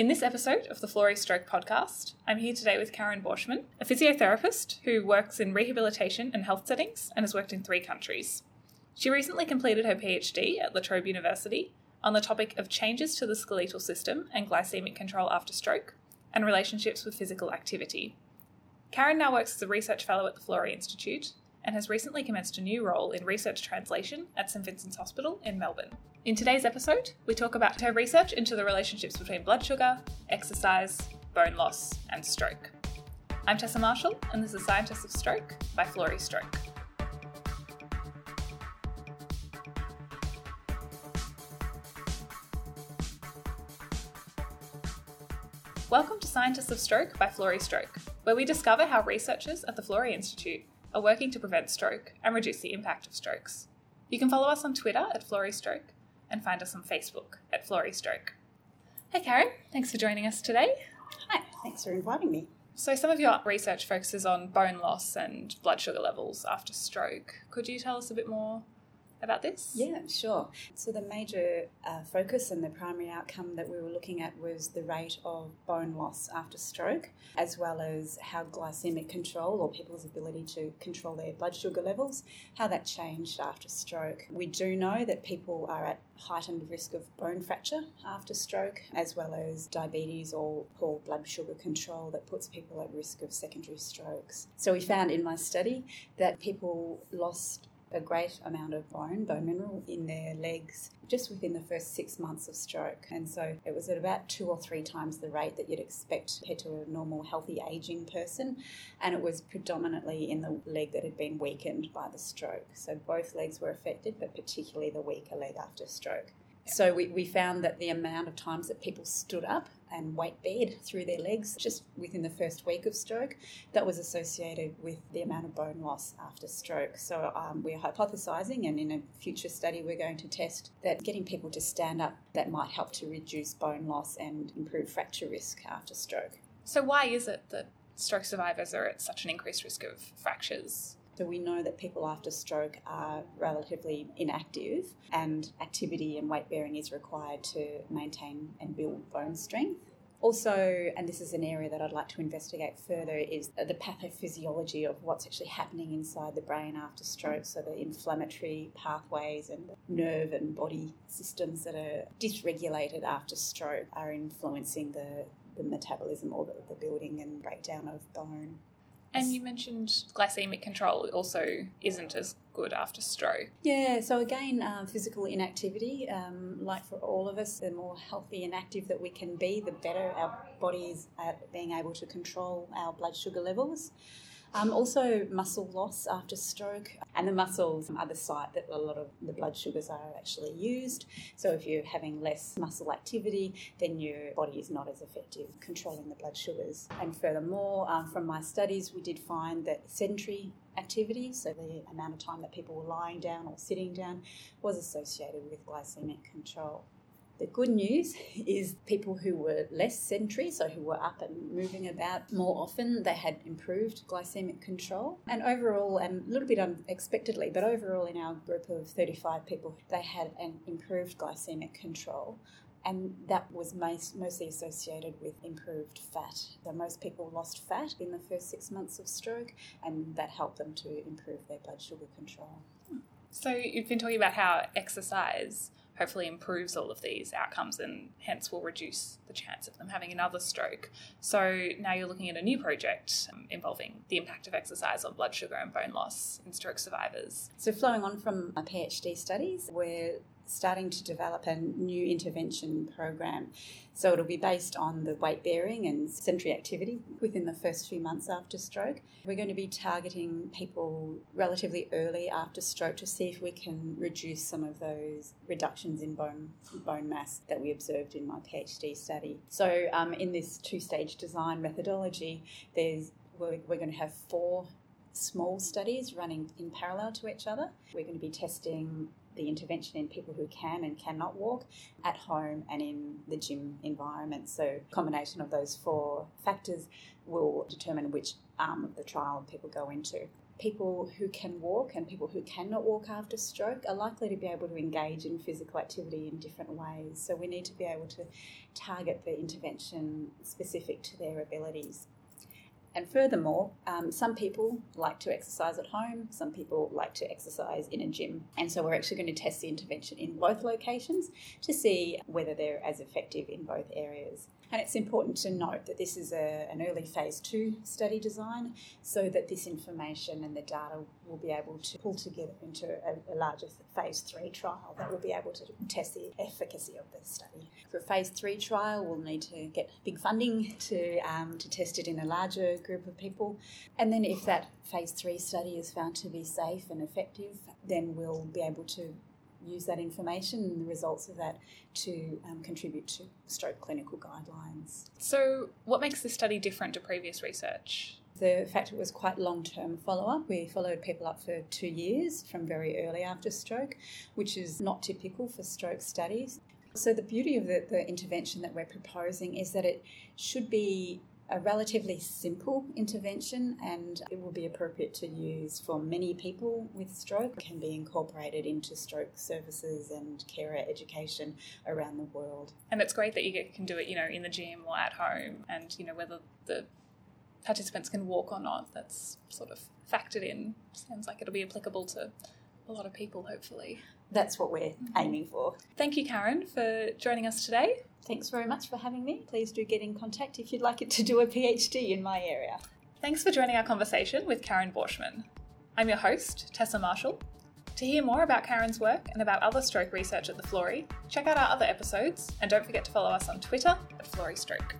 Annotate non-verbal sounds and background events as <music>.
In this episode of the Florey Stroke podcast, I'm here today with Karen Borschmann, a physiotherapist who works in rehabilitation and health settings and has worked in three countries. She recently completed her PhD at La Trobe University on the topic of changes to the skeletal system and glycemic control after stroke and relationships with physical activity. Karen now works as a research fellow at the Florey Institute and has recently commenced a new role in research translation at St Vincent's Hospital in Melbourne. In today's episode, we talk about her research into the relationships between blood sugar, exercise, bone loss, and stroke. I'm Tessa Marshall, and this is Scientists of Stroke by Florey Stroke. Welcome to Scientists of Stroke by Florey Stroke, where we discover how researchers at the Florey Institute are working to prevent stroke and reduce the impact of strokes. You can follow us on Twitter at Florey Stroke and find us on Facebook at Florey Stroke. Hey Karen, thanks for joining us today. Hi, thanks for inviting me. So, some of your research focuses on bone loss and blood sugar levels after stroke. Could you tell us a bit more about this? Yeah, sure. So, the major uh, focus and the primary outcome that we were looking at was the rate of bone loss after stroke, as well as how glycemic control or people's ability to control their blood sugar levels, how that changed after stroke. We do know that people are at heightened risk of bone fracture after stroke, as well as diabetes or poor blood sugar control that puts people at risk of secondary strokes. So, we found in my study that people lost a great amount of bone, bone mineral in their legs just within the first six months of stroke. And so it was at about two or three times the rate that you'd expect compared to a normal, healthy aging person. And it was predominantly in the leg that had been weakened by the stroke. So both legs were affected, but particularly the weaker leg after stroke. So we, we found that the amount of times that people stood up and weight beared through their legs just within the first week of stroke, that was associated with the amount of bone loss after stroke. So um, we're hypothesising, and in a future study, we're going to test that getting people to stand up that might help to reduce bone loss and improve fracture risk after stroke. So, why is it that stroke survivors are at such an increased risk of fractures? So we know that people after stroke are relatively inactive, and activity and weight bearing is required to maintain and build bone strength. Also, and this is an area that I'd like to investigate further, is the pathophysiology of what's actually happening inside the brain after stroke. So, the inflammatory pathways and the nerve and body systems that are dysregulated after stroke are influencing the, the metabolism or the, the building and breakdown of bone. And you mentioned glycemic control also isn't as good after stroke. Yeah, so again, um, physical inactivity, um, like for all of us, the more healthy and active that we can be, the better our body is at being able to control our blood sugar levels. Um, also, muscle loss after stroke, and the muscles are the site that a lot of the blood sugars are actually used. So, if you're having less muscle activity, then your body is not as effective controlling the blood sugars. And furthermore, um, from my studies, we did find that sedentary activity, so the amount of time that people were lying down or sitting down, was associated with glycemic control. The good news <laughs> is people who were less sedentary, so who were up and moving about more often, they had improved glycemic control. And overall, and a little bit unexpectedly, but overall in our group of 35 people, they had an improved glycemic control. And that was most, mostly associated with improved fat. So most people lost fat in the first six months of stroke, and that helped them to improve their blood sugar control. So you've been talking about how exercise hopefully improves all of these outcomes and hence will reduce the chance of them having another stroke. So now you're looking at a new project um, involving the impact of exercise on blood sugar and bone loss in stroke survivors. So, flowing on from my PhD studies, we're starting to develop a new intervention program. So it'll be based on the weight bearing and sedentary activity within the first few months after stroke. We're going to be targeting people relatively early after stroke to see if we can reduce some of those reductions in bone bone mass that we observed in my PhD study. So um, in this two-stage design methodology, there's we're, we're going to have four small studies running in parallel to each other. We're going to be testing the intervention in people who can and cannot walk at home and in the gym environment. So, combination of those four factors will determine which arm of the trial people go into. people who can walk and people who cannot walk after stroke are likely to be able to engage in physical activity in different ways. So we need to be able to target the intervention specific to their abilities. And furthermore, um, some people like to exercise at home, some people like to exercise in a gym. And so we're actually going to test the intervention in both locations to see whether they're as effective in both areas. And it's important to note that this is a, an early phase two study design so that this information and the data will be able to pull together into a, a larger phase three trial that will be able to test the efficacy of the study. For a phase three trial, we'll need to get big funding to, um, to test it in a larger group of people. And then if that phase three study is found to be safe and effective, then we'll be able to use that information and the results of that to um, contribute to stroke clinical guidelines. So, what makes this study different to previous research? The fact it was quite long term follow up. We followed people up for two years from very early after stroke, which is not typical for stroke studies. So, the beauty of the, the intervention that we're proposing is that it should be a relatively simple intervention and it will be appropriate to use for many people with stroke. It can be incorporated into stroke services and carer education around the world. And it's great that you can do it, you know, in the gym or at home and, you know, whether the participants can walk or not, that's sort of factored in. Sounds like it'll be applicable to a lot of people, hopefully. That's what we're mm-hmm. aiming for. Thank you, Karen, for joining us today. Thanks very much for having me. Please do get in contact if you'd like it to do a PhD in my area. Thanks for joining our conversation with Karen Borschmann. I'm your host, Tessa Marshall. To hear more about Karen's work and about other stroke research at the Florey, check out our other episodes and don't forget to follow us on Twitter at Florey Stroke.